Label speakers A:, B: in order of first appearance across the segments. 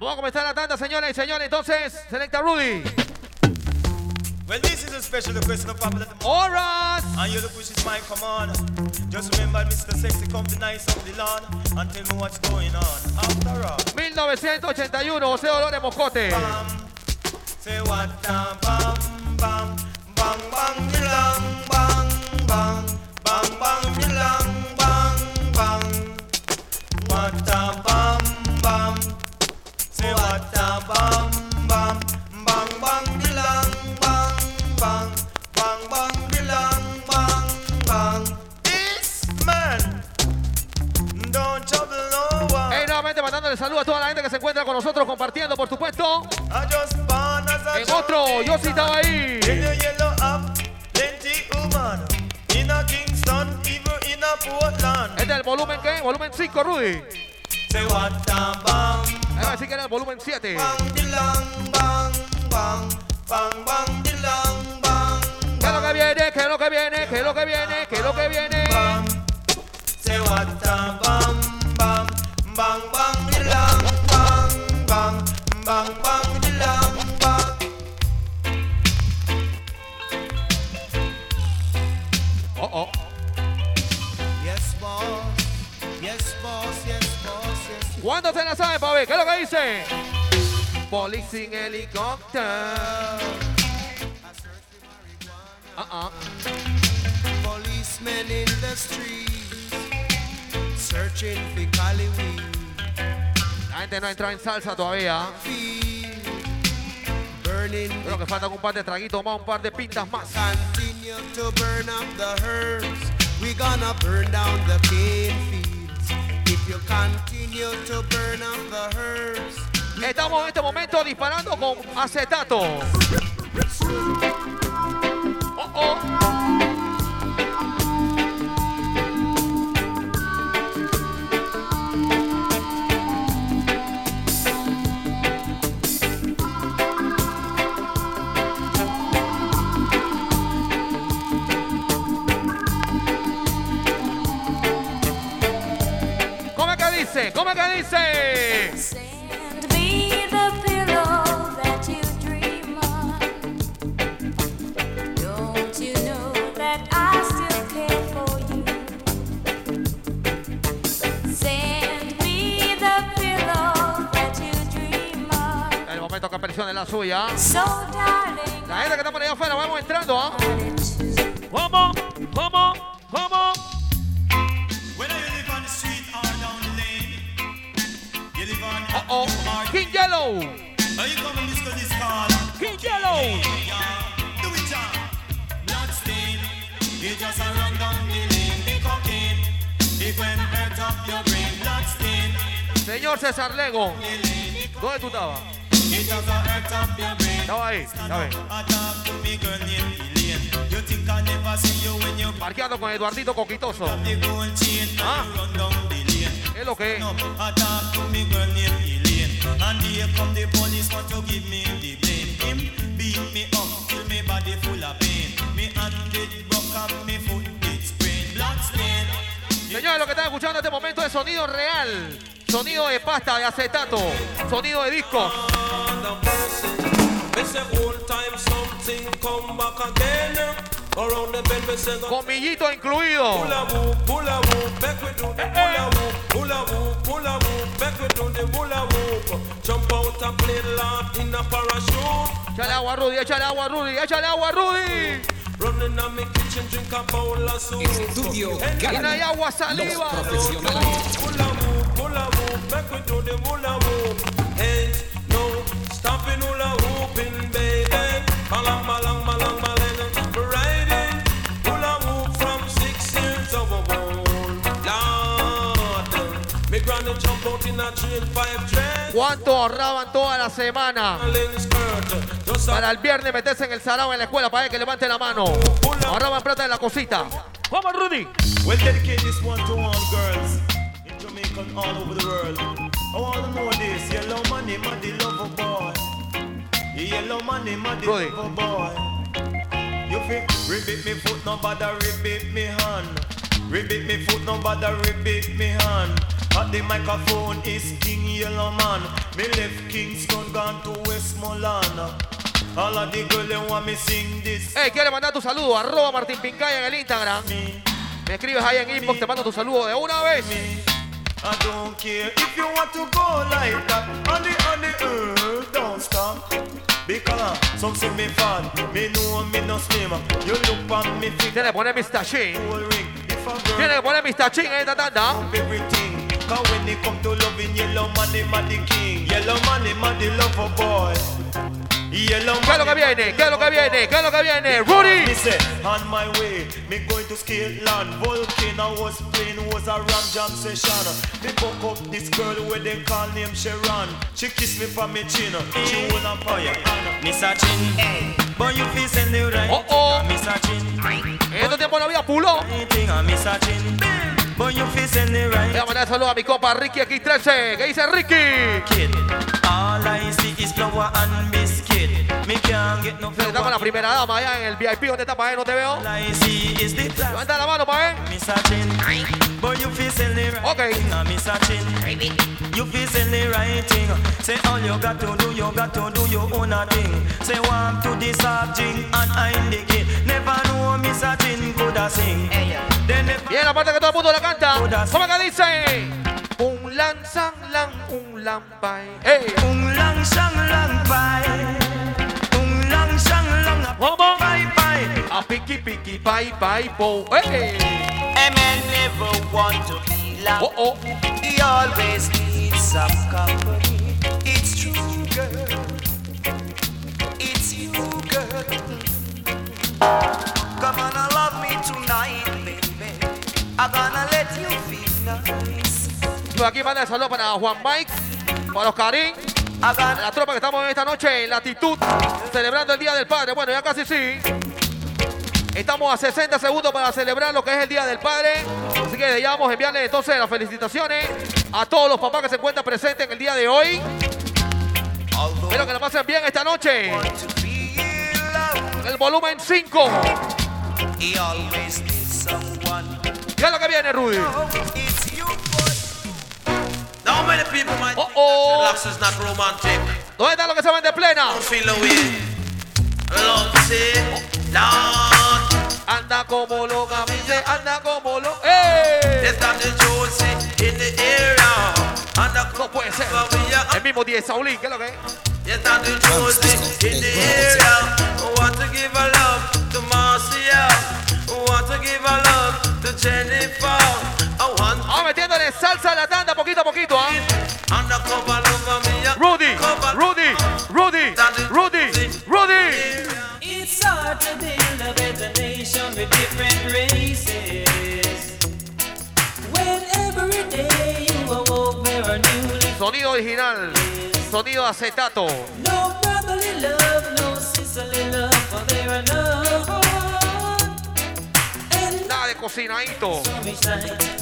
A: Vamos a comenzar la tanda, señoras y señores. Entonces, selecta Rudy.
B: Well, this is a special request of Papa that. And you look which is my command. Just remember Mr. Sexy come the nice of the lawn and tell me what's going on. After all,
A: 1981, José Dolores Moscote.
B: bam, say what a bam, bam, bang, bang, bilang, bang, bang,
A: mandándole saludo a toda la gente que se encuentra con nosotros compartiendo, por supuesto. En otro, yo sí estaba ahí. Este es el volumen que? Volumen 5, Rudy. Ahí va decir que era el volumen 7. Que es lo que viene, que es lo que viene, que es lo que viene, que es lo que viene.
B: Se Bang, bang, bang, bang, dilang, bang, bang, bang, bang, dilang, bang.
A: Oh, oh.
B: Yes, boss. Yes, boss. Yes, boss. Yes,
A: ¿Cuántos se la saben, papi? ¿Qué es lo que dice? Police en helicóptero. Uh-uh. Ah, ah.
C: Policemen in the streets searching for Cali weed.
A: La gente no ha entrado en salsa todavía. Creo que faltan un par de traguitos más, un par de pintas más.
C: continue to burn up the herbs. We gonna burn down the cane fields. If you continue to burn up the herbs,
A: Estamos en este momento disparando con acetato. Oh, oh. la suya. La gente que está por allá afuera, vamos entrando.
B: Vamos, vamos, vamos. Uh
A: oh, King Yellow. King Yellow. Señor César Lego, ¿dónde tú estabas? No con Eduardito Coquitoso. ¿Ah? Es lo que es. Señores, lo que están escuchando en este momento es sonido real Sonido de pasta, de acetato. Sonido de disco. Comillito incluido. Échale agua, Rudy, échale agua, Rudy, échale agua, Rudy.
D: Estudio Galaxy.
A: Y no hay agua saliva.
D: Los profesionales.
E: Pull a whoop, pull a whoop, make we do the pull a whoop. Ain't no stopping hula hooping, baby. Malang, malang, malang, malang. We're riding hula hoop from six years of old. Lord, me granny jump out in a train five dress.
A: ¿Cuánto ahorraban toda la semana? Para el viernes meterse en el sarao en la escuela para que levante la mano. Ahorraban plata en la cosita. Vamos, Rudy.
B: We'll dedicate this one to all girls all over the world. I want to know this. Yellow money, money, lover boy. Yellow money, money,
A: Rudy.
B: lover boy. You feel ribbit me foot, no bother ribbit me hand. Ribbit me foot, no bother ribbit me hand. At the microphone is King Yellow Man. Me left Kingston, gone to Westmoreland. All of the girls they want me sing this.
A: Hey, quiere mandar tu saludo, arroba Martín Pincaya en el Instagram.
B: Me,
A: Me escribes ahí en inbox, te mando tu saludo de una vez.
B: I don't care if you want to go like that. On the on the earth, don't stop. Because some say me fat, me know me no slim. You look on me fit
A: Tiene que poner Mr. Chin.
B: whole ring. If a girl
A: Tiene que poner Mr. Chin en esta tanda.
B: everything. Cause when it come to loving yellow a the king. Yellow a the lover boy.
A: ¿Qué es lo que viene? ¿Qué es lo que viene? ¿Qué es lo que viene? Rudy.
B: on my way, me going to Scotland. Volcano was playing, was a ram jam session. Me buck up this girl where they call name Sharon. She kiss me from me chin, she hold on fire.
E: Miss a chin, but you feel send the right.
A: Oh, oh.
E: Miss a chin,
A: En este tiempo no había pulo.
E: a miss a chin, but you feel send the
A: a
E: right.
A: mandar saludo a mi copa Ricky X13. ¿Qué dice Ricky?
E: All I see is flour and biscuit.
A: Estamos con la primera dama allá en el VIP. Está No te veo. Levanta la mano,
E: Paen. Ok. You feel right thing. Uh, say all you got to do, you got to do your own thing. Say warm to this thing and I'm the. Never know Miss
A: Jin. Bien, la parte que todo el mundo la canta. ¿Cómo que dice? Un lan sang un lan pai.
E: Hey. Un sang lang. Lang shang lang a
A: ¿Cómo?
E: pai pai.
A: A piqui piqui pai pai po. ¡Ey!
C: A man never want to be loved.
A: Oh, oh.
C: He always needs some company. It's true, girl. It's you, girl. Come on, and love me tonight, baby. I'm gonna let you feel nice.
A: Por aquí manda el saludo para Juan Mike, para Oscarín, a la tropa que estamos en esta noche en latitud, celebrando el Día del Padre. Bueno, ya casi sí. Estamos a 60 segundos para celebrar lo que es el Día del Padre. Así que ya vamos a enviarle entonces las felicitaciones a todos los papás que se encuentran presentes en el día de hoy. Espero que la pasen bien esta noche. El volumen 5.
C: He always needs someone.
A: ¿Qué es lo que viene, Rudy? Oh, oh.
D: that dreadlocks is not romantic.
A: ¿Dónde está lo que se vende plena?
D: Don't feel the way. Love say, Lord,
A: Anda como loca, dice, anda como loca. No puede ser.
D: we are
A: El mismo 10 Saulín, ¿qué es lo que es?
D: Yes, and the Josie in the area. Want to give a love to Marcia. I want to give a love to Jennifer. I want
A: Vamos metiéndole salsa a la tanda poquito a poquito, ¿ah?
D: a
A: Rudy, Rudy, Rudy, Rudy, Rudy.
F: It's hard to build a better nation with different races. When every day you awoke, there are new
A: Sonido original, sonido acetato.
F: No brotherly love, no sisterly love, for there are none.
A: Nada de cocinadito.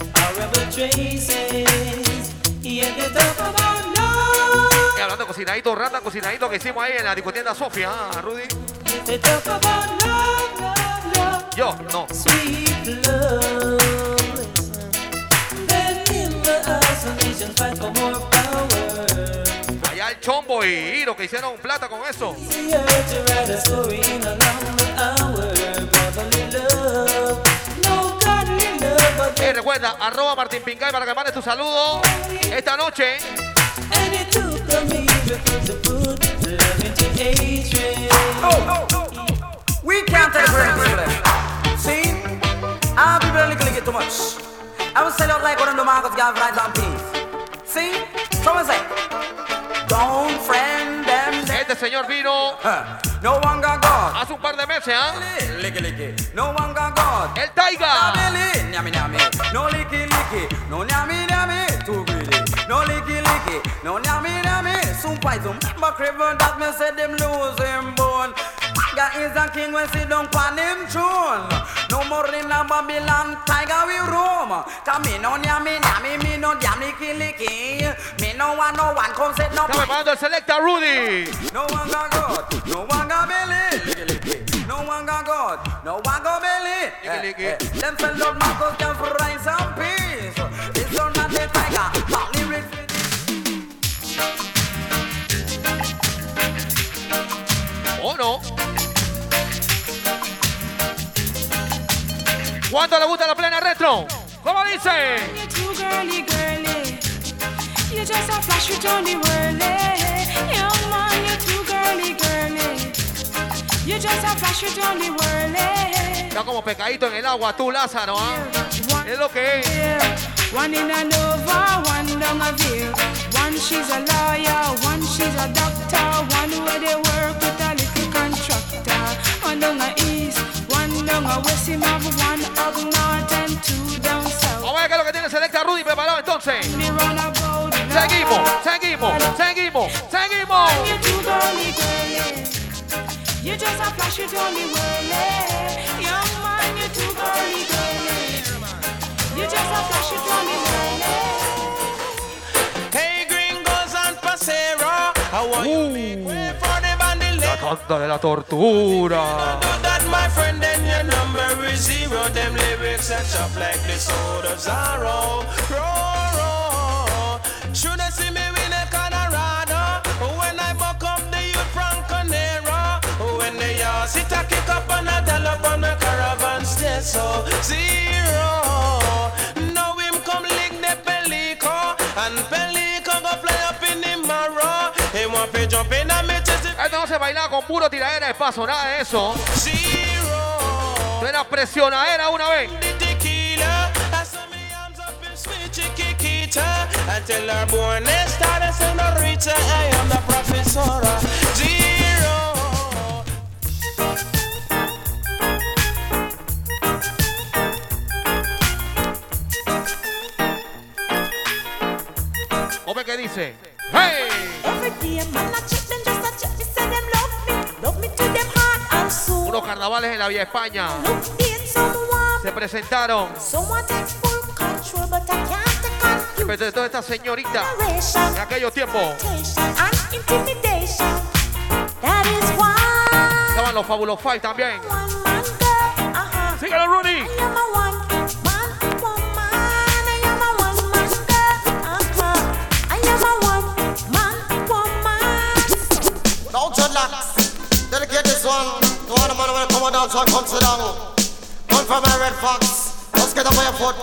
A: Y hablando de cocinadito, rata cocinadito que hicimos ahí en la discotienda Sofía, ¿eh, Rudy. Yo, no. Allá el chombo y Hiro que hicieron plata con eso. Eh, recuerda, arroba Martín Pincay para que mandes tu saludo esta noche.
F: Oh, oh, oh,
G: we can't take See, our people are looking too much. I will sell out like one of the markets, guys, right on peace. See, someone say, don't fret.
A: Este señor vino.
G: No one got God.
A: hace un par de meses, ¿ah?
G: Licky. No one got God.
A: El Taiga.
G: No licky licky. No nyami nyami. Too greedy. No licky licky. No nyami nyami. Soon some. But craven that me said them lose him bone. Tiger is a king when sit down on him throne. No more in a Babylon. Tiger we roam. Me no nyami nyami. Me no damn licky licky. Me no want no one come set no.
A: Está preparando el selecta Rudy.
G: No one got God. No one got licky. No one
H: one go good, no one go belly.
A: Licky, licky.
H: Eh, eh, them Marcus can for rise and peace. This is not the tiger, not lyrics.
A: ¿O no? ¿Cuánto le gusta la plena retro? ¿Cómo dice? Está como pecadito en el agua, tú, Lázaro, ¿ah?
I: One,
A: Es lo que es.
I: one in a Nova, one down a Ville. One she's a lawyer, one she's a doctor. One where they work with a little contractor. One down a East,
A: Vamos a ver qué es lo que tiene Selecta Rudy preparado entonces.
I: Run about
A: Seguimos, seguimos, seguimos, seguimos.
I: You're too girly, girly. You just a flash it only whirly. Young man, you're too girly, girly. You just a flash it only whirly.
D: Hey, gringos and pasero, how are you
A: La tanda de la tortura.
D: My friend, then your number is zero. Them like the sword of Zorro. Should I see me win a Colorado? When I buck up the youth from Conero. When they all sit a kick up a on the caravan so zero. Now him come lick the pelico. And pelico
A: puro tiradera de paso, nada de eso. Tú eras presionadera una vez. Que dice? ¡Hey! Unos carnavales en la Vía España. Se presentaron. Pero toda esta señorita en aquellos tiempos. Estaban los Fabulous Five también. Síguelo,
J: Rooney.
K: Now, Jodla, dedicate this one. All the man when come on down so I come sit down. Come from my red fox, let's get up on your foot.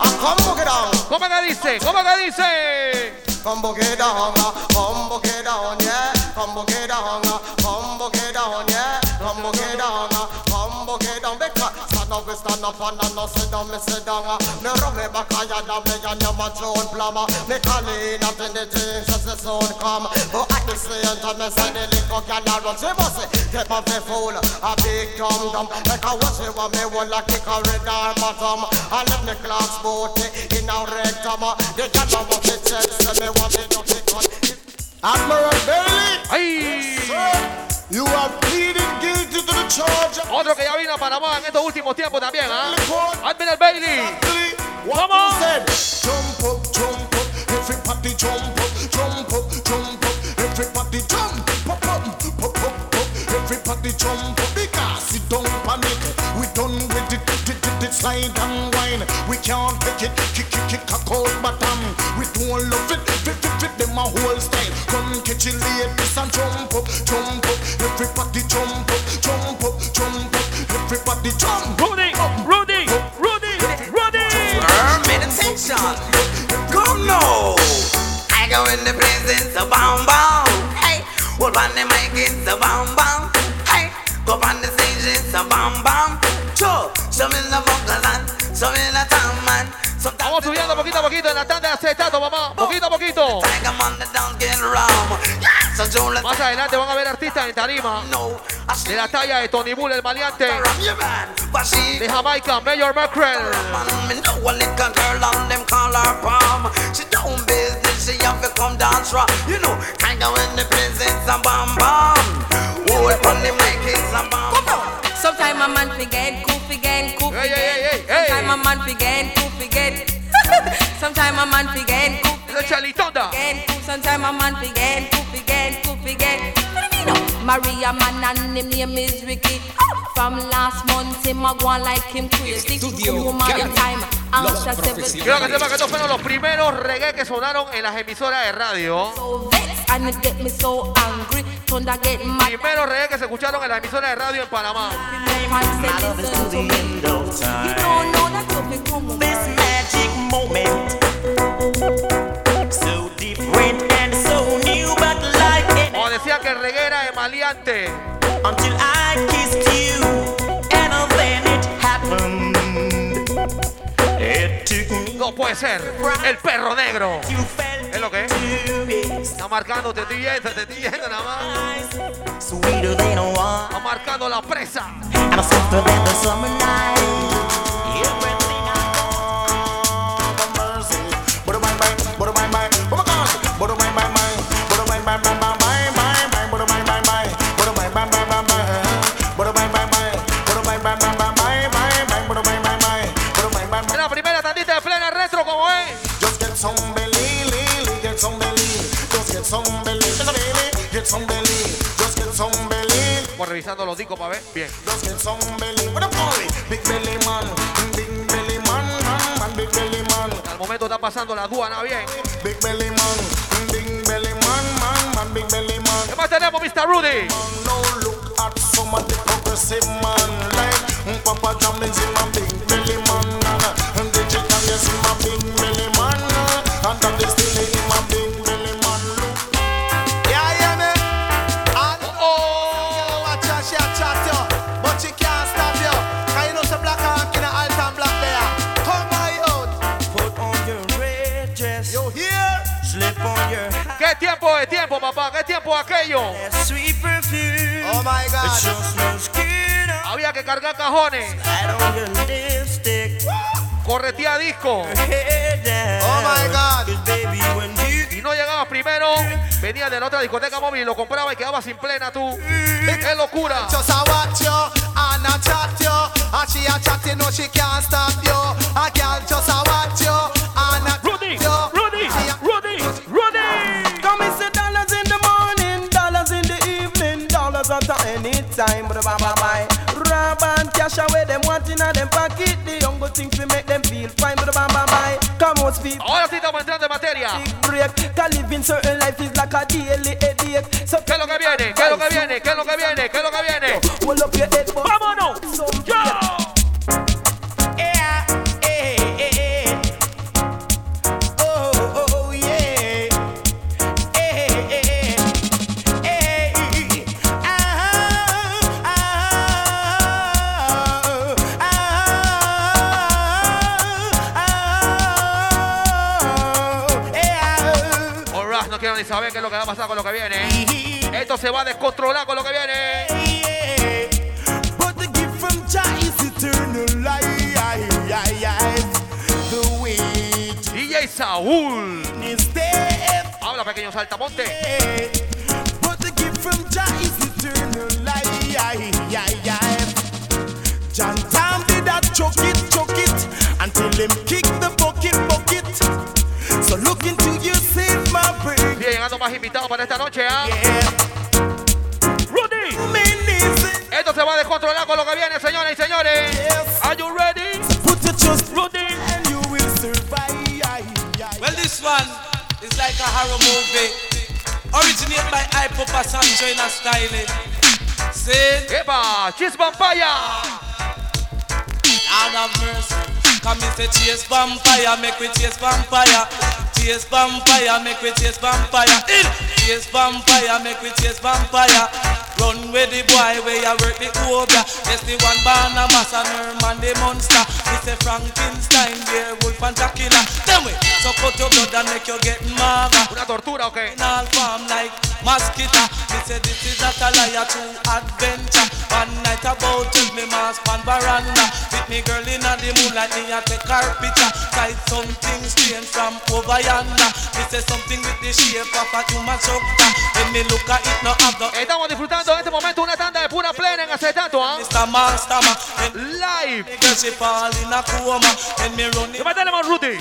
K: And come boogie down,
A: ¿Cómo que dice? ¿Cómo que dice?
K: come boogie down, uh, come boogie down, yeah. Come boogie down, uh, come boogie down, yeah. Come boogie down, stand up, and I no sit down, me sit down. Me rub me back higher than me and your man John Plummer. Me call in up in the things as the sun come. But at the same time, me say the liquor can I run. She must get my face full, a big dum dum. Like I watch it when me want like kick a red or bottom. I let me clocks booty in a rectum. The gal a want me chest, me want me to kick on. Admiral Bailey,
A: ¡Ay!
K: You are pleading guilty to the charge.
A: Otro que ya vino a Panamá en estos últimos tiempos también, ¿ah? Admiral Bailey. On.
K: Jump up, jump up, everybody jump up, jump up, jump up, everybody jump up, up, up, up, up, up, everybody jump up. Because it don't panic, we done with it, it, it, it, slide and wine. We can't take it, kick, kick, kick a cold bottom. We don't love it, fit, fit, fit them a whole style. Come catch it ladies and jump up, jump up, everybody jump up, jump up, jump up, everybody jump up.
A: Rudy, Rudy, Rudy, Rudy.
H: meditation. Come now. I go in the presence of bam bam. Hey, hold on the mic it's a bam bam. Hey, go on the stage it's a bam bam. Cho, show me the vocal and show me the time man. Sometimes
A: Vamos subiendo poquito a poquito en la tanda de acetato, mamá. Uh. Poquito a poquito.
H: Tiger man the down get rum. Yeah, so Joe let's
A: Más adelante van a ver artistas en tarima. De la talla de Tony Bull, el maleante.
H: rum your man, but she
A: De Jamaica, Mayor Mackerel.
H: Man, me know a little girl and them call her palm. She doing business, she have to come dance raw. You know, kind of in the presence of bam bam. Hold on the mic is a bam bam.
L: Sometime a man forget, cool forget, cool
A: Hey, hey, hey,
L: forget.
A: hey, hey.
L: Sometime a man forget, cool forget. Sometime a man forget, cool
A: De Charlie Tonda.
L: forget. Sometime a man forget, cool forget, cool forget.
M: Maria man and him name is Ricky. From last month him a go on like him crazy.
N: Estudio
M: Woman
N: Gala.
M: time
N: Los
A: Creo que tema que estos fueron los primeros reggae que sonaron en las emisoras de radio. Primeros reggae que se escucharon en las emisoras de radio en Panamá. O decía que el reggae era
B: de maleante.
A: No puede ser. El perro negro. Es lo que es. Está marcando, te estoy viendo, te estoy nada más. Está marcando la presa.
O: Man, man, big belly man.
A: Al momento está pasando la aduana bien.
O: Big belly man, big belly man, man, man, big belly man.
A: ¿Qué más tenemos, Mr. Rudy?
O: No look at some of the progressive man like Papa Jam is in my
A: Oh
O: my God.
A: Había que cargar cajones. Corretía disco.
O: Oh my God.
A: Y no llegabas primero, venía de la otra discoteca móvil y lo compraba y quedaba sin plena tú. ¡Qué locura!
O: Just
G: bye bye bye. And cash away them want in a them pocket. The young things we make them feel fine. Bye bye bye. Come on, speak.
A: Ahora oh, sí estamos entrando en materia.
G: Big break. Cause living certain life is like a daily headache. So
A: ¿Qué es lo que viene? ¿Qué es lo que viene? ¿Qué es lo que viene? ¿Qué es lo que viene?
G: Hold up your head,
A: Ni saber qué es lo que va a pasar con lo que viene. Esto se va a descontrolar con lo que viene.
O: But the gift from Jah is eternal life. The
A: DJ Saúl. Habla, pequeño saltamonte.
O: But the gift from Jah is eternal life. John Tam did that choke it, choke it until him kick the bucket, bucket. So look
A: más invitados para esta noche, ¿ah?
O: Yeah.
A: Rudy. Esto se va a descontrolar con lo que viene, señoras y señores.
O: Yes.
A: Are you ready?
O: Put your trust
A: Rudy.
O: and you will survive.
E: Well, this one is like a horror movie. Originated by Ipopa Sancho in a styling. Saying,
A: ¡Epa! ¡Chis Vampire!
E: Lord have mercy. Come and say chase vampire, make we chase vampire. Chase vampire, make we chase vampire. In chase vampire, make we chase vampire. Run with the boy where you work the cobra. Yes, the one born a mass and her man the monster. We say Frankenstein, werewolf and Dracula. Then we suck out your blood and make you get maga.
A: ¿Una tortura o qué?
E: In all form like mosquito. Me say this is not a liar, true adventure. One night about till me mask on veranda. With me girl in the moonlight, me a take her picture. Sight something strange from over yonder. Me say something with the shape of a human structure. When me look at it, no have no
A: Estamos disfrutando en este momento una tanda de pura plena en acetato, ¿ah?
E: Mr. Master Man. When
A: Live.
E: the girl she fall in a coma. When me run
A: ¿Qué
E: it,
A: más tenemos, Rudy?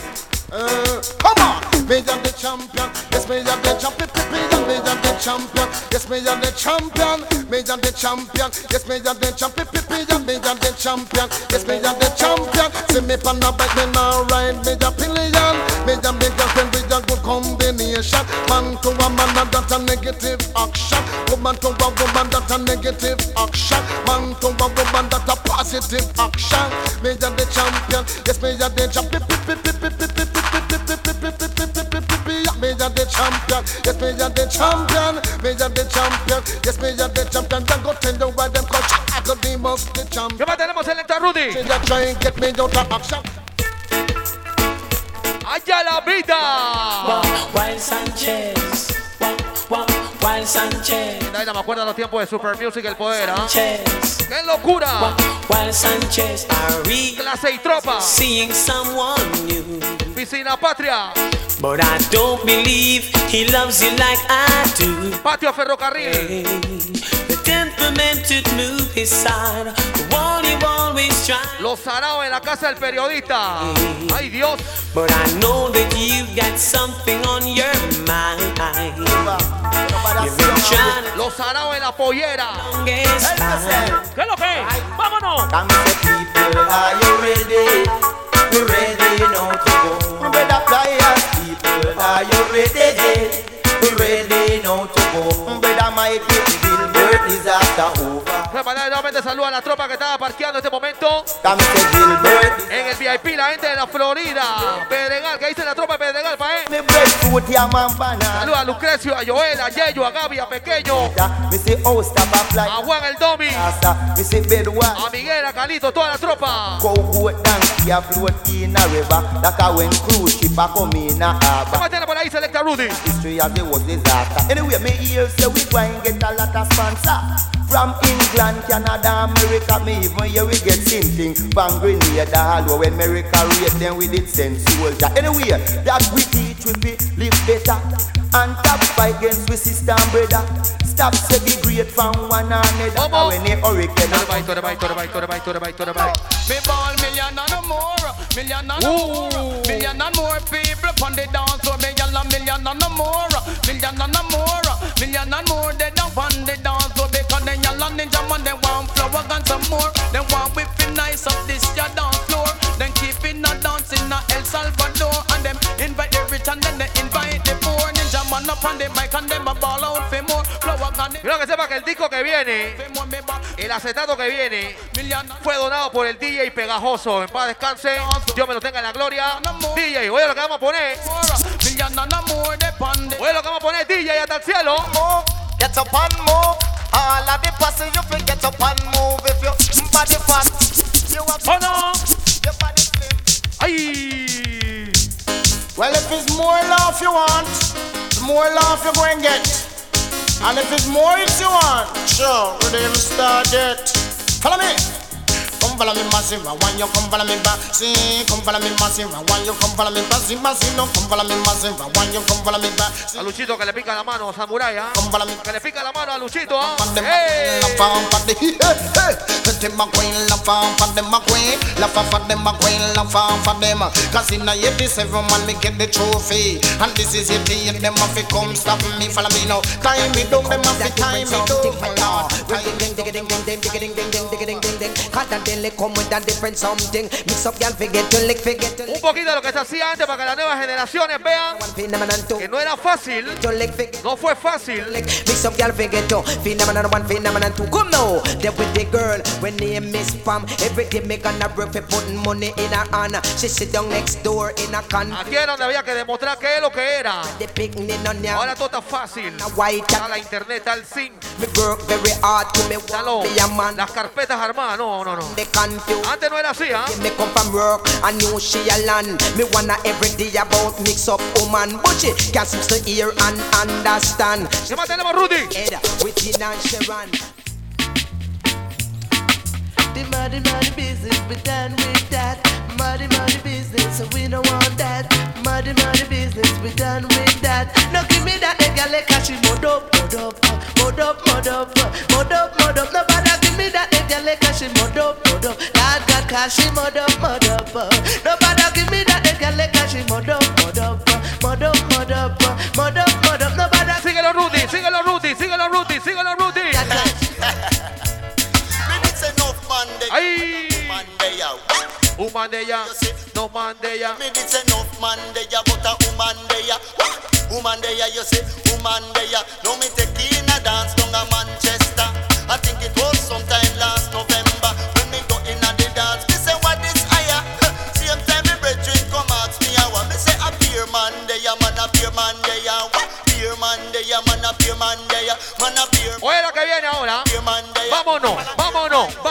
O: Uh, come on, me am the champion. Yes, me am the champion. Me am, the champion. Yes, me am the champion. Me am the champion. Yes, me am the champion. Me am, the champion. Yes, me am the champion. See me pan the bike, me now ride me a pillion. Me am the girlfriend with a good combination. Man to a man, and that a negative action. Woman to a woman, that a negative action. Man to a woman, that a positive action. Me am the champion. Yes, me am the champion. Me am the champion. Yes, me am the champion. Me am the champion. Yes, me am the champion. Then go tell you why them call I got the most the champion.
A: ¿Qué más tenemos, selecta Rudy?
O: Say you try and get me out of action.
A: ¡Allá la vida!
F: Wild Sanchez. Wild Sanchez.
A: Daina, me acuerdo de los tiempos de Super Music El Poder, ¿ah?
F: Sanchez.
A: ¡Qué locura!
F: Wild read
A: Clase y tropa.
F: seeing someone new.
A: Piscina Patria.
F: But I don't believe he loves you like I do.
A: Patio Ferrocarril.
F: Hey, The temperament to move his side. The one you always try.
A: Los Araos en la casa del periodista. ¡Ay, Dios!
F: But I know that you've got something on your mind.
A: Los Araos en la pollera. ¿Qué es lo que? ¡Vámonos!
P: Come say people, are you ready? We ready now to go. Brother flyers, people, are you ready? Ready now to go. Brother Mikey, Gilbert is after over.
A: para mandar nuevamente saludos a la tropa que estaba parqueando en este momento. En el VIP, la gente de la Florida. Pedregal, que dice la tropa de Pedregal, pa'
P: él.
A: Saludos a Lucrecio, a Joel, a Yeyo, a Gaby, a Pequeño.
P: A
A: Juan el Domi. A Miguel, a Calito, toda la tropa. Tómatela por ahí, selecta Rudy.
P: Anyway, me hear say we go and get a lot of sponsor. From England, Canada, America. Me even hear we get same thing from Grenada, Hollow. When America rate them we did send soldier. Anyway, that we teach we be live better and top fight against we sister and brother. Stop segregate from one another.
A: Vamos.
P: When the hurricane
A: Tore bye, tore bye, tore bye, tore bye, tore bye, tore bye.
Q: Me ball million and more, million and more, million and more people on the dance floor. Me yell a million and more, million and more, million and more. They don't on the dance floor because they man. They want flower and some more. They want nice up this your dance floor. Then keep it a dance in a El Salvador and them invite the rich and then they invite the poor. Ninja man up on the mic and them a ball out for more. Flower and
A: Quiero que sepa que el disco que viene, el acetato que viene, fue donado por el DJ Pegajoso. En paz descanse, Dios me lo tenga en la gloria. DJ, oye lo que vamos a poner.
Q: on
A: Oye lo que vamos a poner, DJ, hasta el cielo.
P: Get up and move. All of the pussy you fi get up and move if you body fat. You have
A: ¡Oh, no!
P: your body slim.
A: ¡Ay!
O: Well, if it's more love you want, the more love you're going to get. And if it's more it you want, sure, we didn't start yet. Follow me. Come follow me massive, I want you come follow me back. See, come follow me massive, I want you come follow me back. See, massive, no, come follow me massive, I want you come follow me back. See,
A: A Luchito que le pica la mano a Samurai, ¿ah?
O: come follow me
A: Que le pica la mano a Luchito, ¿ah?
O: Pan them
A: ¡Ey!
O: la fam for the hey hey. Let them a queen, la fam for them a queen, la fam for them a queen, la fam for them. Cause in a 87 man me get the trophy, and this is 88 them a fi come stop me, follow me now. Time me down, them a fi time me down. Lord, time
A: Un poquito de lo que se hacía antes para que las nuevas generaciones vean que no era fácil. No fue fácil.
N: Mix up, y'all forget to. Phenomenon one, phenomenon two. Come now. There with the girl, when name Miss Pam. Every day make an effort for putting money in her hand. She sit down next door in a can.
A: Aquí era donde había que demostrar qué es lo que era. Ahora todo está fácil. Está la internet, está el
N: sync.
A: Las carpetas armadas, no, no, no.
N: Confused
A: Antes no era así, ¿ah?
N: Me come from work, I knew she a land. Me wanna every day about mix up woman, but she can't seem to hear and understand.
A: ¿Qué más tenemos, Rudy?
N: Head with Tina and Sharon.
R: The muddy, muddy business, we done with that. Muddy, muddy business, so we don't want that. Muddy, muddy business, we done with that. No, give me that, the girl, like she mud up, mud up, mud up, mud up, mud up, mud up. Nobody me that the girl like she mud up, mud up. Lord God, cause she mud up, mud up. Nobody give me that the girl like she mud up, mud up, mud up, mud up, mud up, mud up. Nobody.
A: Síguelo, Rudy, síguelo, Rudy, síguelo, Rudy, síguelo, Rudy.
P: Me say enough man they
A: Ay.
P: man they are.
A: Woman de ella, no man de ella.
P: Me say enough man they are, but a woman they are. Woman they are, you say woman they are. No me take in a dance down a Manchester. I think it was a beer man they are. Beer man they are, man a beer man they are. Man a beer
A: Oye lo que viene ahora. vámonos, vámonos, vámonos.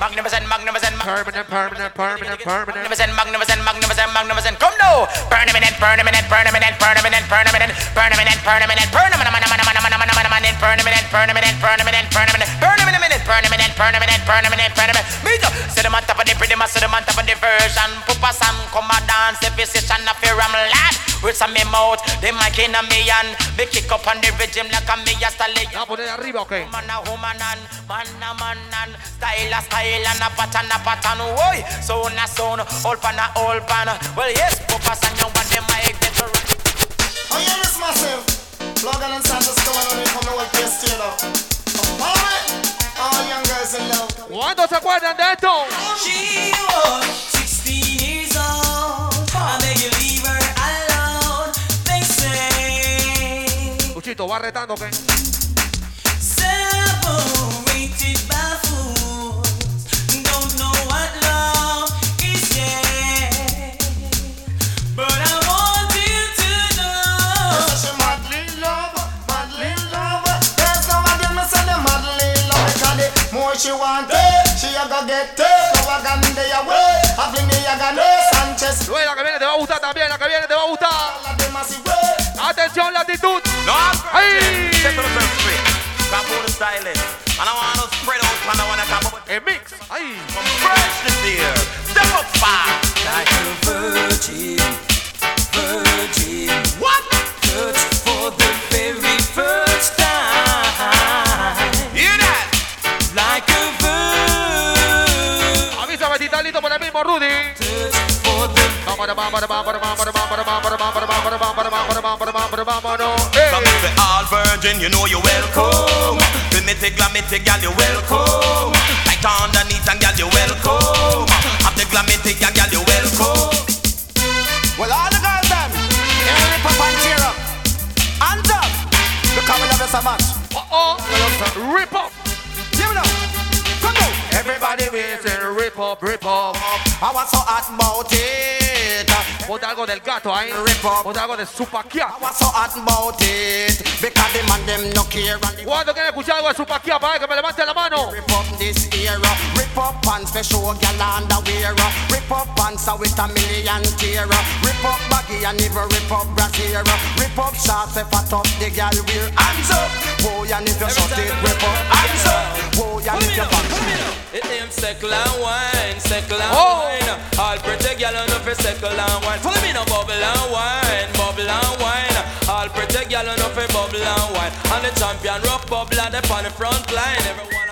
S: Magnificent, magnificent,
A: Permanent, permanent, permanent, permanent.
S: magnificent, magnificent, magnificent, magnificent. Come now, permanent, permanent, permanent, permanent, permanent, permanent, permanent, permanent, permanent, permanent, permanent, permanent, permanent, permanent, permanent, permanent, permanent. Me just sit them on top of the pretty, sit them on top of the version. Pupa Sam come a dance, the position of fear I'm lad. With some me mouth, the mic in a me and me kick up on the rhythm like a me a stallion.
A: Vamos a poner arriba, ok.
S: Man a woman and man a man style a style and a pattern a pattern. Oi, sound a sound, all pan a all pan. Well yes, Pupa Sam you want them mic get to rock.
P: Oh yeah, this massive. Logan and Santos going on in from the world place still up. Alright, all young girls in love.
A: ¿Cuántos se acuerdan de esto?
F: She was 16 years old. I beg you leave her alone. They say
A: Luchito, va retando, ok.
F: separated
P: she want
A: que viene te va a gustar también, la que viene te va a gustar. Atención latitud.
S: No,
A: ¡Ay!
S: Step to the first street. Come on the stylist. And I want to spread out and I want to come up with
A: En mix. ¡Ay!
S: some freshness here. Step up fast.
F: Like a virgin, virgin.
S: What?
F: Touch for the very first time.
S: Hear that?
F: Like a virgin.
A: Listo por el mismo Rudy.
F: Touch for the
A: Vámonos, vámonos, vámonos,
T: virgin, you know you're welcome. Primitive, glamitic, gal, you're welcome. Right underneath, and gal, you're welcome. Have the glamitic, and gal, you're welcome.
N: Well, all the girls them, here rip up and cheer up. Hands up, because we love you so much.
A: Oh, oh. Rip up. Everybody missing rip up, rip up.
N: I was so hot about it.
A: Ponte algo del gato ahí.
N: Rip up.
A: Ponte algo de Supaquia.
N: I was so hot about it. Because the man them no care
A: ¿Cuándo quieren escuchar algo de Supaquia para que me levante la mano?
N: Rip up this era, rip up pants for show gal underwear, rip up pants with a million tear, rip up baggy and even rip up brassiere, rip up shorts if fat up the gal wear. Hands up, boy and if you shut it, rip up. Hands up, boy and if you fat.
D: It name Seckle and Wine, Seckle and
A: Oh.
D: Wine. All pretty girl on for Seckle and Wine. Follow me now, bubble and wine, bubble and wine. All pretty on up for bubble and wine. And the champion rock bubble and the front line. Everyone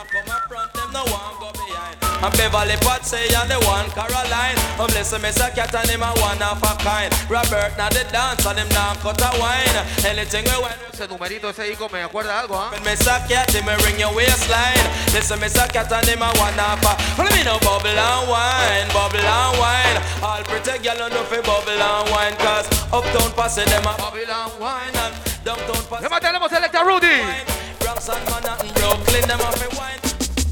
D: And Beverly Pot say and the one Caroline. Oh bless him, Mr. Cat and him a one of a kind. Robert now the dance and him now cut a wine. Anything we want.
A: Ese numerito, ese disco me acuerda algo, ¿ah?
D: Me suck cat, him a ring your waistline. Listen, me suck cat and him a one off a. Follow me now, bubble and wine, bubble and wine. All pretty girl on fi bubble and wine, cause uptown posse them a
A: Babylon wine.
D: wine and
A: ¿Qué más tenemos, Selecta Rudy?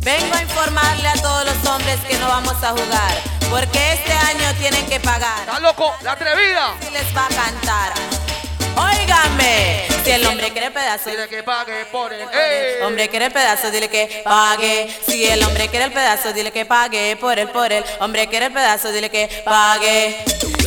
M: Vengo a informarle a todos los hombres que no vamos a jugar, porque este año tienen que pagar.
A: ¿Está loco? La atrevida.
M: Si les va a cantar. Óigame, si el hombre quiere pedazo,
A: dile que pague por el.
M: Hombre quiere el pedazo, dile que pague. Si el hombre quiere el pedazo, dile que pague por él, por él. Hombre quiere el pedazo, dile que pague.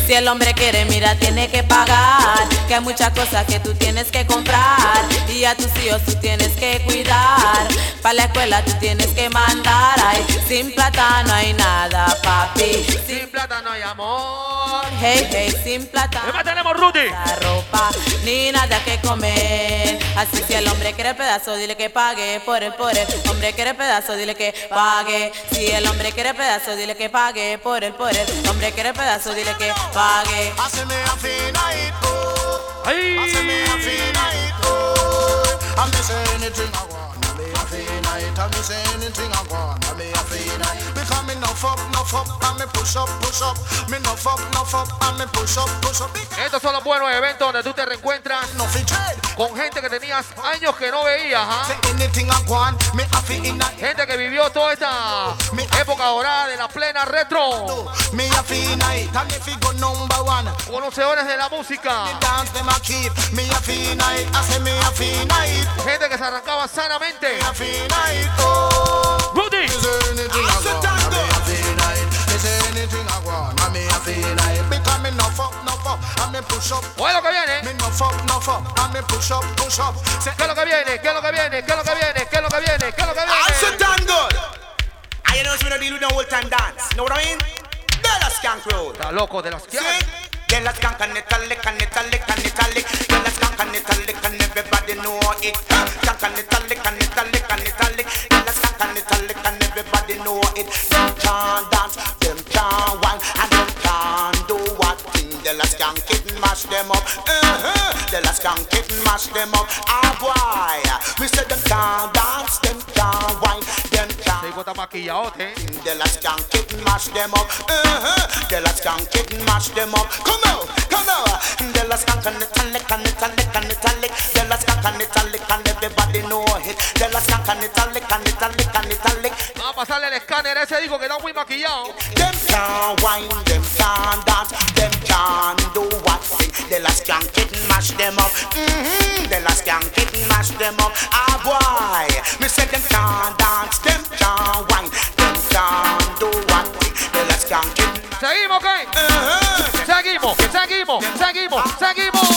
M: Si el hombre quiere, mira, tiene que pagar. Que hay muchas cosas que tú tienes que comprar. Y a tus hijos tú tienes que cuidar. Para la escuela tú tienes que mandar. Ay, sin plata no hay nada, papi.
A: Sin plata no hay amor.
M: Hey, hey, sin plata.
A: ¿Qué más tenemos, Rudy?
M: La ropa, ni nada que comer. Así si el hombre quiere el pedazo, dile que pague por él, por él. Hombre quiere el pedazo, dile que pague. Si el hombre quiere el pedazo, dile que pague por él, por él. Hombre quiere el pedazo, dile que pague.
O: Hace me a fina it, oh.
A: Ay.
O: Hace me a fina it, oh. I'm say anything I want. I'm me a fina it. I'm me anything I want.
A: Estos son los buenos eventos donde tú te reencuentras con gente que tenías años que no veías. Gente que vivió toda esta época dorada de la plena retro. Conocedores de la música. Gente que se arrancaba sanamente. Rudy. Oye lo que viene. ¿Qué es lo que viene? ¿Qué es lo que viene? ¿Qué es lo que viene? ¿Qué es lo que viene? ¿Qué es lo que viene?
P: I'm so damn good. I know we don't deal with no old time dance. Know what I mean? De la skank.
A: Está loco de la
P: skank. De la skank and italic and. De la skank and italic everybody know it. Skank and italic and. De la skank and italic everybody know it. Skank the last can kitten mash them up. Uh-huh. The last can kitten mash them up. Ah boy, we said them can't dance, them can't whine, them can't.
A: They got a maquillado, eh?
P: The last can kitten mash them up. Uh-huh. The last can kitten mash them up. Come on, come on. The last can connect, lick connect, lick connect, lick. And it and lick. It and everybody know it. Can can it and it it
A: a pasarle el escáner a ese dijo que está muy maquillado.
P: Them can't wine, them can't dance, them can't do what kick and mash them up. Mm-hmm. The last can kick and mash them up. Ah boy, me say them can't dance, them can't wine, them can't do what can kick.
A: ¿Seguimos qué? Seguimos, seguimos, seguimos, seguimos.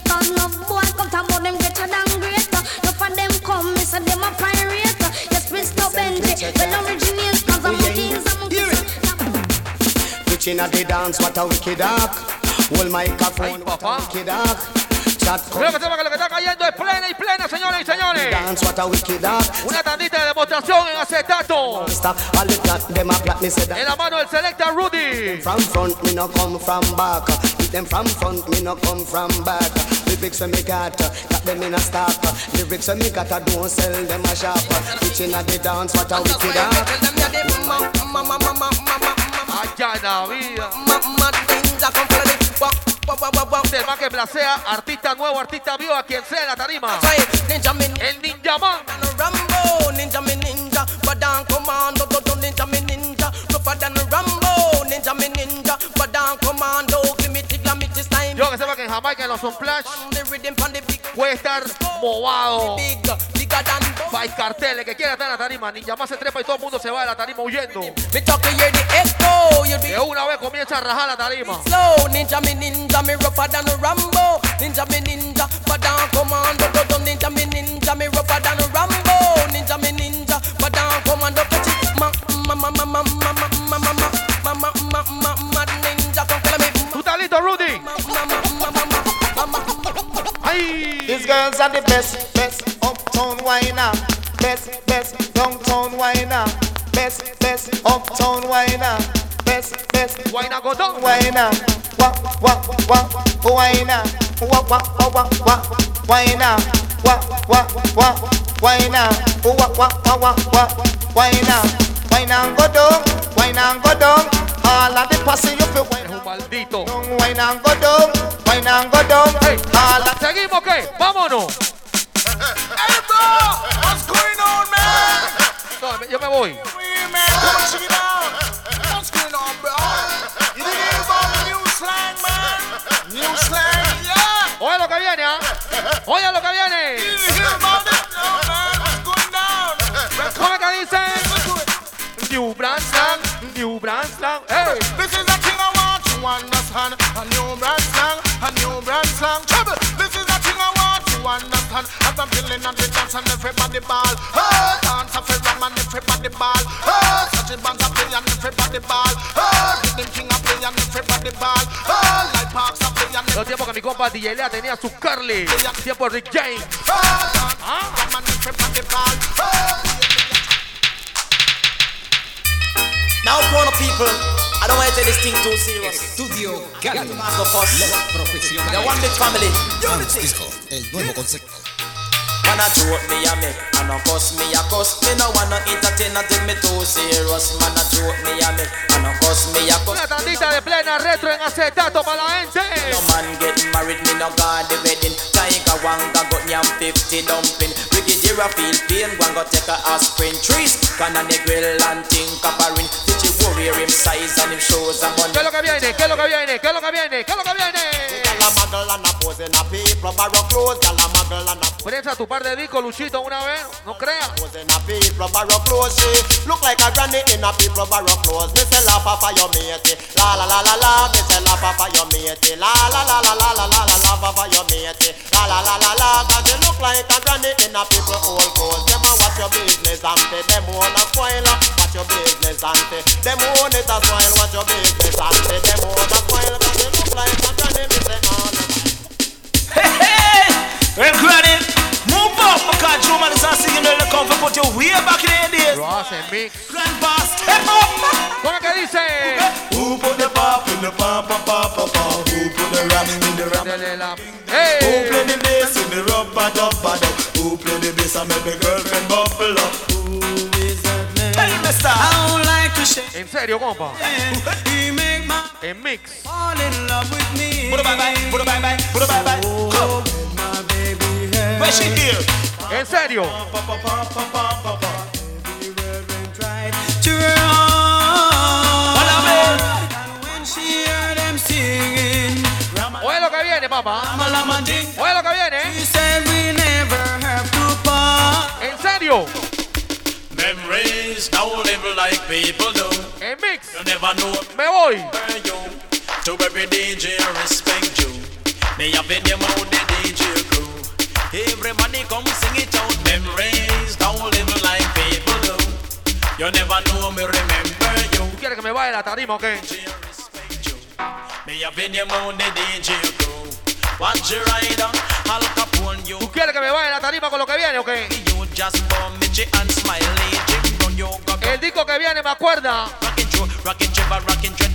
O: Pitching at the dance, what a wicked act. Hold my microphone, what a wicked act. Chat
A: Creo que sepa que lo que está cayendo es plena y plena, señores y señores.
O: dance, what a wicked act.
A: Una tandita de demostración en acetato.
O: Stop, all the plat, a plat, me say
A: En la mano del Selecta Rudy.
O: From front, me no come from back. Hit them from front, me no come from back. Lyrics when me got, got them in a stock. Lyrics when me got, I don't sell them a shop. Pitching at the dance, what a wicked act.
A: Allá en la vida. El más que placea, artista nuevo, artista viejo, a quien sea la tarima. El Ninjaman.
G: Rambo, ninja me ninja, badan commando, do do ninja me ninja, rougher than Rambo, ninja me ninja, badan commando, give me tigla me this time.
A: Yo que sepa que en Jamaica en los Unplash
G: The rhythm from the
A: puede estar movado. Hay carteles que quiera estar en la tarima, ninja más se trepa y todo el mundo se va de la tarima huyendo. De una vez comienza a rajar la tarima.
G: Ninja mi ninja, ropa dan Rambo. Ninja mi ninja, comando. Ninja mi ninja, ropa dan Rambo. Ninja mi ninja, comando.
A: Mamá, mamá, mamá, Rudy?
C: These girls are the best, best uptown whiner, best, best downtown whiner, best, best uptown whiner, best, best
A: whiner go down.
C: whiner, Wah wah wah whiner, wah wah wah wah whiner, wah wah wah whiner, wah wah wah wah whiner, whiner go down, whiner go down. All of the pussy you feel
A: when maldito.
C: Wine and go down, wine and go down. Hey. All of
A: Seguimos que, vámonos.
C: hey bro, what's going on man?
A: No, yo me voy. Oye lo que viene, ¿ah? ¿eh? Oye lo que viene. ¿Cómo que dicen? New Brand new brand slang. Hey.
C: This is the thing I want you understand. A new brand slang, a new brand slang. Trouble. This is the thing I want you understand. As I'm feeling on the dance and everybody ball. Oh, dance a ram and everybody ball. Oh, such a band a play and everybody ball. Oh, rhythm king a play and everybody ball. Oh, light parks a play and
A: Los tiempos que mi compa DJ Lea tenía su Carly. Tiempo Rick James.
C: Ah. ram and everybody ball. Oh,
G: Now, grown up people, I don't want to take this thing too serious. Studio Got to master first. One big family. Unity.
U: El nuevo concepto.
G: Man a joke me a me, and a cuss me a cuss. Me no wanna entertain and take me too serious. Man a joke me a me, and a cuss me a cuss.
A: Una tandita de plena retro en acetato para la gente.
G: No man get married, me no got the wedding. Tiger Wanga got nyam 50 dumpling. Brigadier a feel pain, one go take a aspirin. Trees, can a grill and think copperin. Teach you warrior him size and him shows a money.
A: ¿Qué es lo que viene? ¿Qué es lo que viene? ¿Qué es lo que viene? ¿Qué es lo que viene?
C: Gyal a muggle and a pose in a people barrow clothes. Gyal a muggle and a
A: Prensa tu par de discos, Luchito, una vez. No creas.
C: a look like a granny in a people barrow clothes. Me say laugh off of your matey. La la la la la. Me say laugh off of your matey. La la la la la la la la. Laugh off of your matey. La la la la la. Cause you look like a granny in a people old clothes. Them a watch your business and pay them own a spoil. Watch your business and pay them own it a spoil. Watch your business and pay them own a spoil. Cause you look like a granny. Me say all the
B: Well, granny, move up because Joe Man is not singing the come for put you way back in the days.
A: Lo hacen mix.
B: Grandpa, step up.
A: ¿Cómo que dice?
B: Who put the pop in the pop, pop, pop, pop, pop? Who put the ram in the ram?
A: Dele la-
B: Who play the bass in the rubber dubber dub? Who play the bass and make the girlfriend bubble up? Who is that man? Hey, mister. I don't like to shake.
A: ¿En serio, compa?
B: He make my
A: En mix.
B: fall in love with me. Put a bye bye, put a bye bye, put a bye bye. She heard them singing,
A: Oye lo que viene, papá.
B: Lama lama ding.
A: Oye lo que viene.
B: She said we never have to part.
A: ¿En serio?
S: Memories don't live like people do.
A: En mix.
S: You never know
A: Me voy.
S: To every DJ respect you. Me have in your mouth the DJ. Everybody come sing it out. Memories don't live like people do. You never know me remember you.
A: ¿Tú quieres que me vaya la tarima o qué?
S: Me have in your mouth the DJ crew. Watch your rider, Al Capone you.
A: ¿Tú quieres que me vaya la tarima con lo que viene o qué?
S: You just bomb me and smiley. Jim Brown you go
A: El disco que viene me acuerda
S: Rockin' rockin' rockin'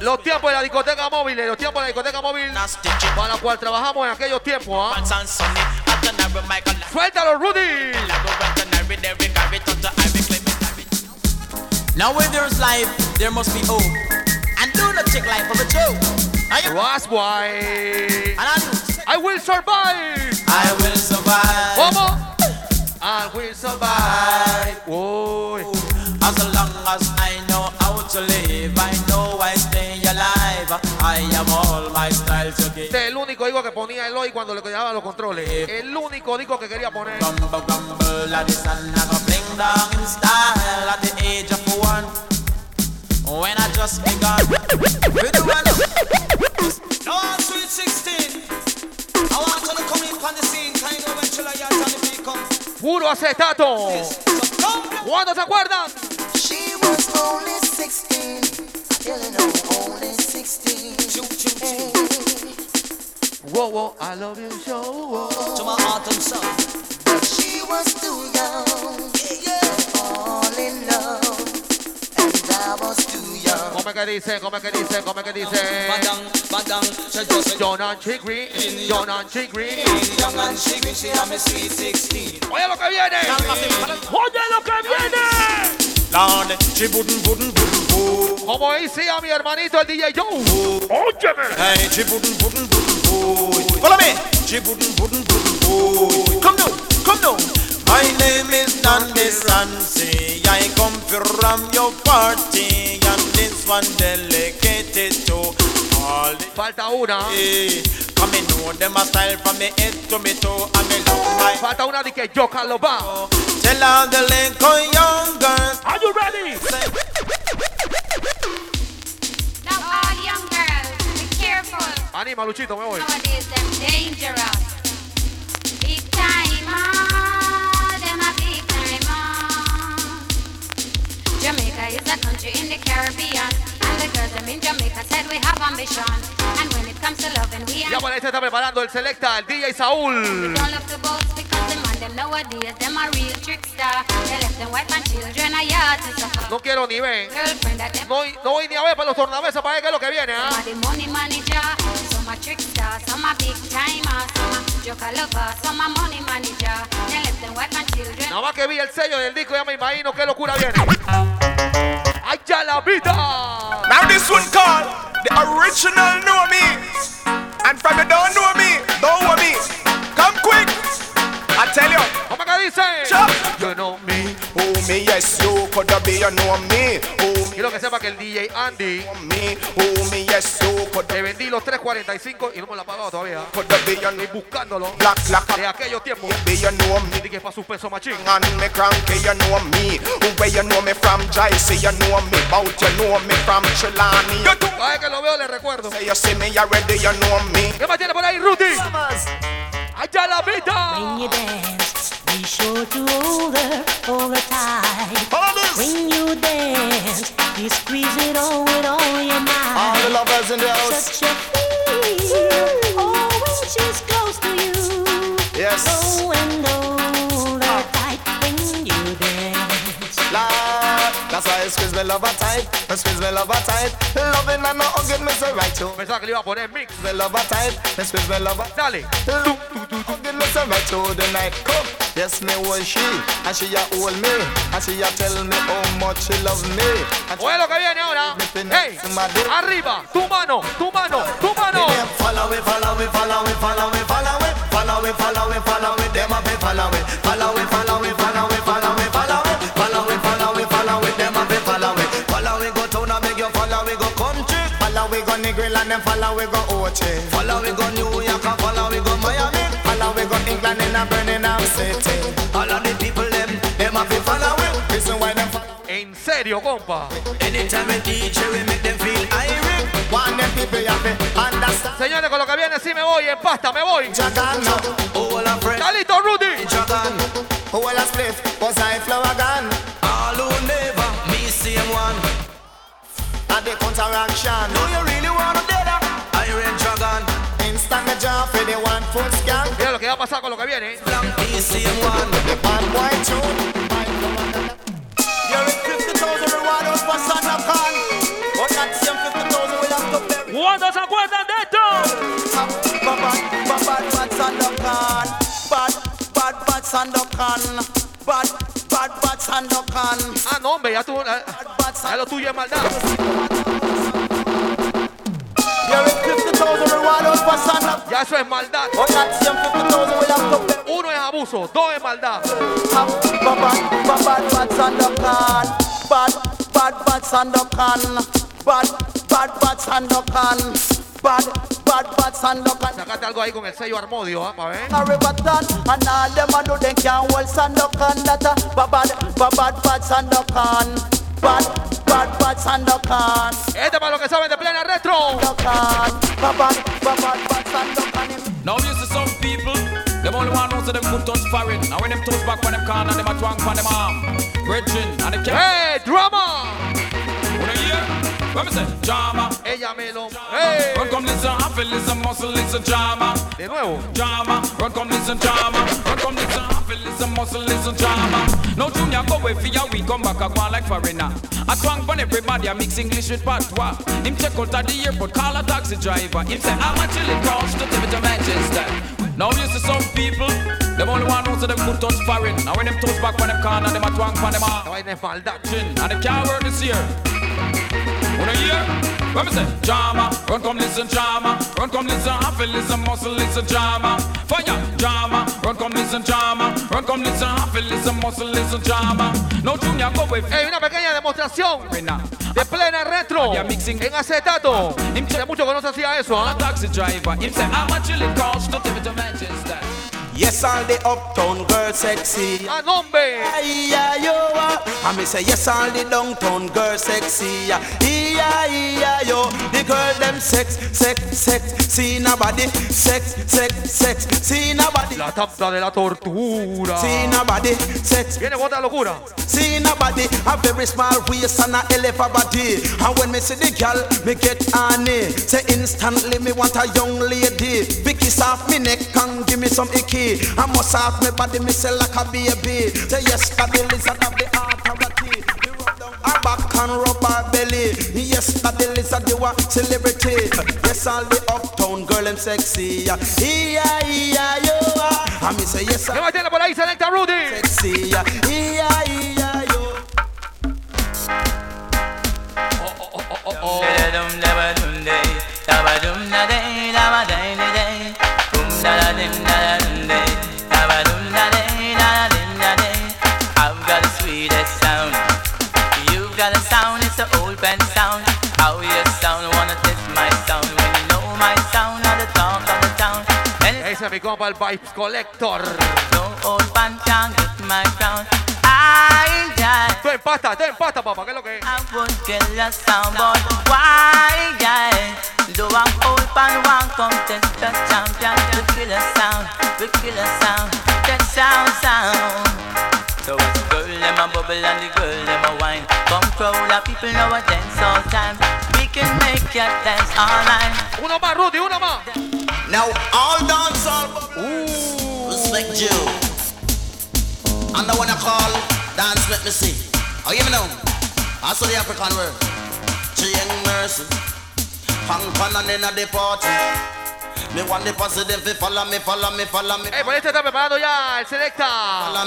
A: los tiempos de la discoteca móvil, los tiempos de la discoteca móvil para la cual trabajamos en aquellos tiempos. ¿ah?
S: Pants and Sonny. Ordinary Michael.
A: Suéltalo, Rudy.
S: Ordinary, every carry, touch the Ivy Clement.
G: Now where there's life, there must be hope. And do not take life for a joke.
A: That's why I will survive.
G: I will survive.
A: ¿Cómo? I will survive. Uy.
G: As long as I know how to live, I know I. I all my style
A: el único disco que ponía Eloy cuando le quedaba los controles. El único disco que quería poner. Puro acetato. Se acuerdan?
N: She was only 16, only 16. Hey.
A: Whoa, whoa, I love you so. Whoa.
V: To my heart and soul.
N: She was too young to fall in love, and I was too young.
A: ¿Cómo es que dice? ¿Cómo es que dice? ¿Cómo es que dice?
V: Madam, madam, she just
A: John and Chigri, John and Chigri.
V: young and she wish she had me sweet 16.
A: Oye lo que viene. Oye lo que viene.
S: Lord, she wouldn't, wouldn't, wouldn't go.
A: Como dice a mi hermanito el DJ Joe. Óyeme.
S: Hey, she wouldn't, wouldn't, wouldn't go. Follow me. She wouldn't, wouldn't, wouldn't go. Come now, come now. My name is Dandy Sansi. I come from your party, and this one dedicated to all the.
A: Falta una.
S: Hey, come and know them a style from me head to me toe, and me love my.
A: Falta una de que yo Carlos va.
S: Tell all the little young girls.
A: Are you ready?
W: Now all young girls, be careful.
A: Anima, Luchito, me voy.
W: Nowadays them dangerous. Big time, ah, them a big time, ah. Jamaica is a country in the Caribbean.
A: Y ahora se está preparando el selecta, el DJ Saúl. No quiero ni ver. No, voy ni a ver para los tornamesas para ver qué es lo que viene.
W: ¿eh?
A: Nada más que vi el sello del disco, ya me imagino qué locura viene.
K: Now this one called the original know me. And from you don't know me, don't know me. Come quick. I tell you.
A: ¿Cómo que dice?
K: You know me. Oh me, yes, you could be, you know me. Oh me.
A: Quiero que sepa que el DJ Andy
K: me. Oh me, yes, you could
A: le vendí los 3.45 y no me lo ha pagado todavía.
K: could be, you
A: Estoy buscándolo
K: Black, black,
A: de aquellos tiempos.
K: be, you know me.
A: Que para su peso machín.
K: And me cranky, you know me. Where you know me from, Jaycee, you know me. Bout you know me from Trelawney.
A: Cada vez que lo veo le recuerdo.
K: Say you see me already, you know me.
A: ¿Qué más tiene por ahí, Rudy? ¡Ay, ya la vida!
J: When you dance, be sure to hold her, hold her tight. When you dance, you squeeze it all with all your might.
K: All the lovers in the house.
J: Such a feel, oh, when she's close to you.
K: Yes.
J: Go and hold her tight when you dance.
K: Lord, that's why I squeeze me love her tight. I squeeze me love her tight. Loving and not hugging me say right to.
A: Pensaba que le iba a poner mix.
K: Me love her tight. I squeeze me love her.
A: Dale.
K: Hugging me say right to the night come. Yes, me was she, and she a hold me, and she a tell me how much she love me.
A: Oye lo que viene ahora. ¡Hey! Arriba, tu mano, tu mano, tu mano.
K: Follow it, follow it, follow it, follow it, follow it, follow it, follow it, follow it, them a be follow it, follow it, follow it, follow it, follow it, follow it, follow it, follow it, follow it, them a be follow it, follow it, go town and make you follow it, go country, follow it, go Negril and them follow it, go Ochi, follow it, go New York
A: radio, compa. Señores, con lo que viene, sí me voy, en pasta, me voy. Calito Rudy. Mira lo que va a pasar con lo que viene.
K: Eh. and no con.
A: Ah, no, hombre, ya tú. Ya lo tuyo es maldad. Ya eso es maldad. Uno es abuso, dos es maldad.
K: Bad, bad, bad, bad bats and locan.
A: Sacate algo ahí con el sello Armodio, ¿ah? ¿eh? ver.
K: Arribatan, and all them a do them can hold and locan. That uh, a bad, bad, bad bats and locan. Bad, bad bats and locan.
A: Este para los que saben de plena retro.
K: Locan, bad, bad, bad bats and locan.
X: Now this is some people. Them only one knows that them could touch foreign. Now when them touch back when them can and them a twang for them arm. Bridging and they can't.
A: Hey,
X: drummer! Let me say, drama.
A: Ella me lo. ¡Hey!
X: Run, come listen, I feel listen, muscle, listen, drama.
A: De nuevo.
X: Drama. Run, come listen, drama. Run, come listen, I feel listen, muscle, listen, drama. No junior go away for your week, come back, I go like foreigner. I twang on everybody, I mix English with patois. Him check out at the airport, call a taxi driver. Him say, how much it cost to take me to Manchester? Now you see some people, them only want to know them good touch foreign. Now when them touch back on them corner, them a twang on them a.
A: No hay de maldad.
X: And they can't work this year. Wanna hear? Let me say, drama, run come listen, drama, run come listen, I feel listen, muscle listen, drama, fire, drama, run come listen, drama, run come listen, I feel listen, muscle listen, drama. No junior go away.
A: Hey, una pequeña demostración de plena retro en acetato. Hace mucho que no se hacía eso, ¿ah?
X: Taxi driver, him say, how much will it cost to take me to Manchester?
S: Yes, all the uptown girls sexy.
A: A nombre.
S: Yeah, yo. Ah. I me say yes, all the downtown girls sexy. Yeah, yeah, yo. The girl them sex, sex, sex. See nobody. Sex, sex, sex. See nobody.
A: La tapta de la tortura.
S: See nobody. Sex.
A: Viene otra locura.
S: See nobody. A very small waist and a elephant body. And when me see the girl, me get honey. Say instantly me want a young lady. Vicky off me neck and give me some icky. I must have me body me say like a baby. Say yes, got the lizard of the authority. Me rub down her back and rub her belly. Yes, got the lizard you a celebrity. Yes, all the uptown girl them sexy. Yeah, yeah, yeah, yo. Ah. I me say yes.
A: ¿Qué va a tener por ahí, Selecta Rudy?
S: Sexy. Yeah, yeah,
Y: And it's
A: Ese es mi compa, el Vibes Collector.
Y: no old pan can't get my crown. I die.
A: Tú empata, tú empata, papá, ¿qué es lo que es?
Y: I would kill your sound, but why, yeah? Do a whole pan one contest, the champion, we kill a sound, we kill a sound, that sound, sound. So it's the girl, them a bubble and the girl, them a wine. Come crowd of people know a dance all time. We can make you dance all night.
A: Uno más, Rudy, uno más.
H: Now all dance all respect you. And the one I call dance let me see. Oh give me now. I saw the African word. Chain mercy. Pang pan and in the party. Me want the positive follow me, follow me, follow me.
A: Eh, por este está preparando ya el Selecta.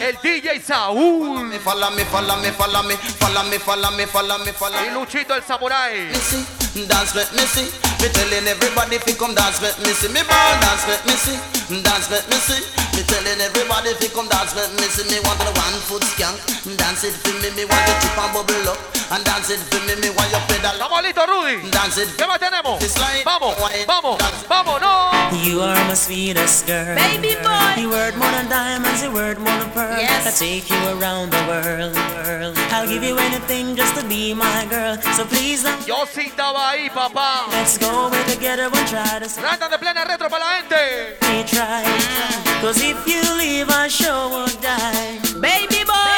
A: El DJ Saúl.
H: Follow me, follow me, follow me, follow me, follow me, follow me, follow me.
A: Y Luchito el Samurai.
H: Dance let me see. Me telling everybody fi come dance let me see. Me ball dance let me see. Dance let me see. Me telling everybody fi come dance let me see. Me want the one foot skank. Dance it for me. Me want you chip and bubble up. And dance it for me. Me want you pedal.
A: Estamos listos, Rudy.
H: Dance it.
A: ¿Qué más tenemos? Vamos, vamos, vamos, no.
F: You are my sweetest girl.
M: Baby boy.
F: You worth more than diamonds, you worth more than pearls.
M: Yes.
F: I take you around the world, world. I'll give you anything just to be my girl. So please don't.
A: Yo sí estaba ahí, papá.
F: Let's go away together and try to
A: Rata de plena retro para la gente.
F: me try. Cause if you leave, I sure will die.
M: Baby boy,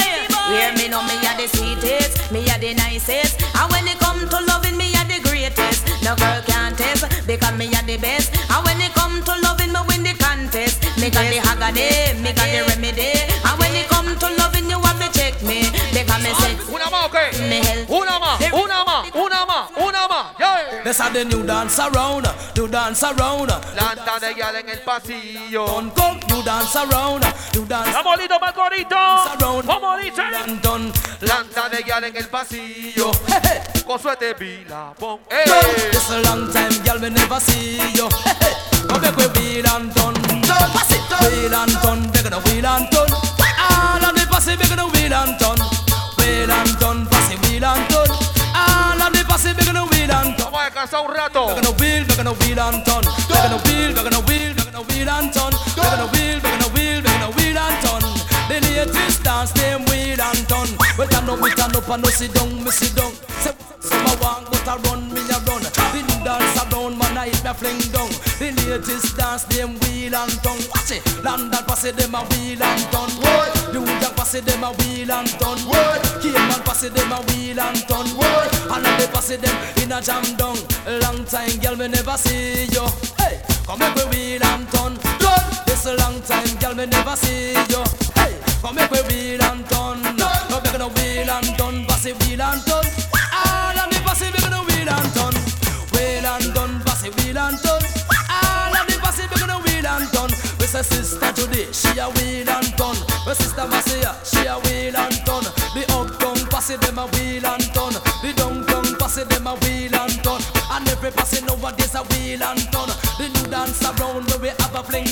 M: hear me know me are the sweetest, me are the nicest. And when it come to loving, me are the greatest. No girl can test because me are the best. And when it come to loving, me win the contest. Me got the agony, me got the remedy. And when it come to loving, you have to check me because me sex.
A: Más.
M: Me help.
Q: This are the new dance around, new dance around.
A: Lanta de guial en el pasillo.
Q: Don't new dance around, new dance.
A: Vamos listo para el corito.
Q: around.
A: Vamos dice.
Q: Done.
A: Lanta de guial en el pasillo. Con suerte vila, pon.
Q: It's a long time, girl, we never see you. Come back with wheel and turn. Pass it, wheel and turn, we're gonna wheel and turn. All of the posse, we're gonna wheel and turn. Wheel and turn. The latest dance, them wheel and turn. We stand up, we stand up, and no sit down, me sit down. Some a want, but I run, me a run. The dance around, man, I hit me fling down. The latest dance name wheel and tongue. Watch it. London pass it them a wheel and turn. What? New York pass it them a wheel and turn. What? Cayman pass it them a wheel and turn. What? And then they pass it them in a jam down. Long time girl me never see you. Hey, come make we wheel and turn. Turn. This a long time girl me never see you. Hey, come make we wheel and turn. Turn No make no wheel and turn. Pass it wheel and turn. All of me pass it make no wheel and turn. Wheel and turn. Pass it wheel and turn. All of me pass it make no wheel and turn. We say sister today, she a wheel and turn. We sister and turn. And every pass it nowadays a wheel and turn. The new dance around where we have a fling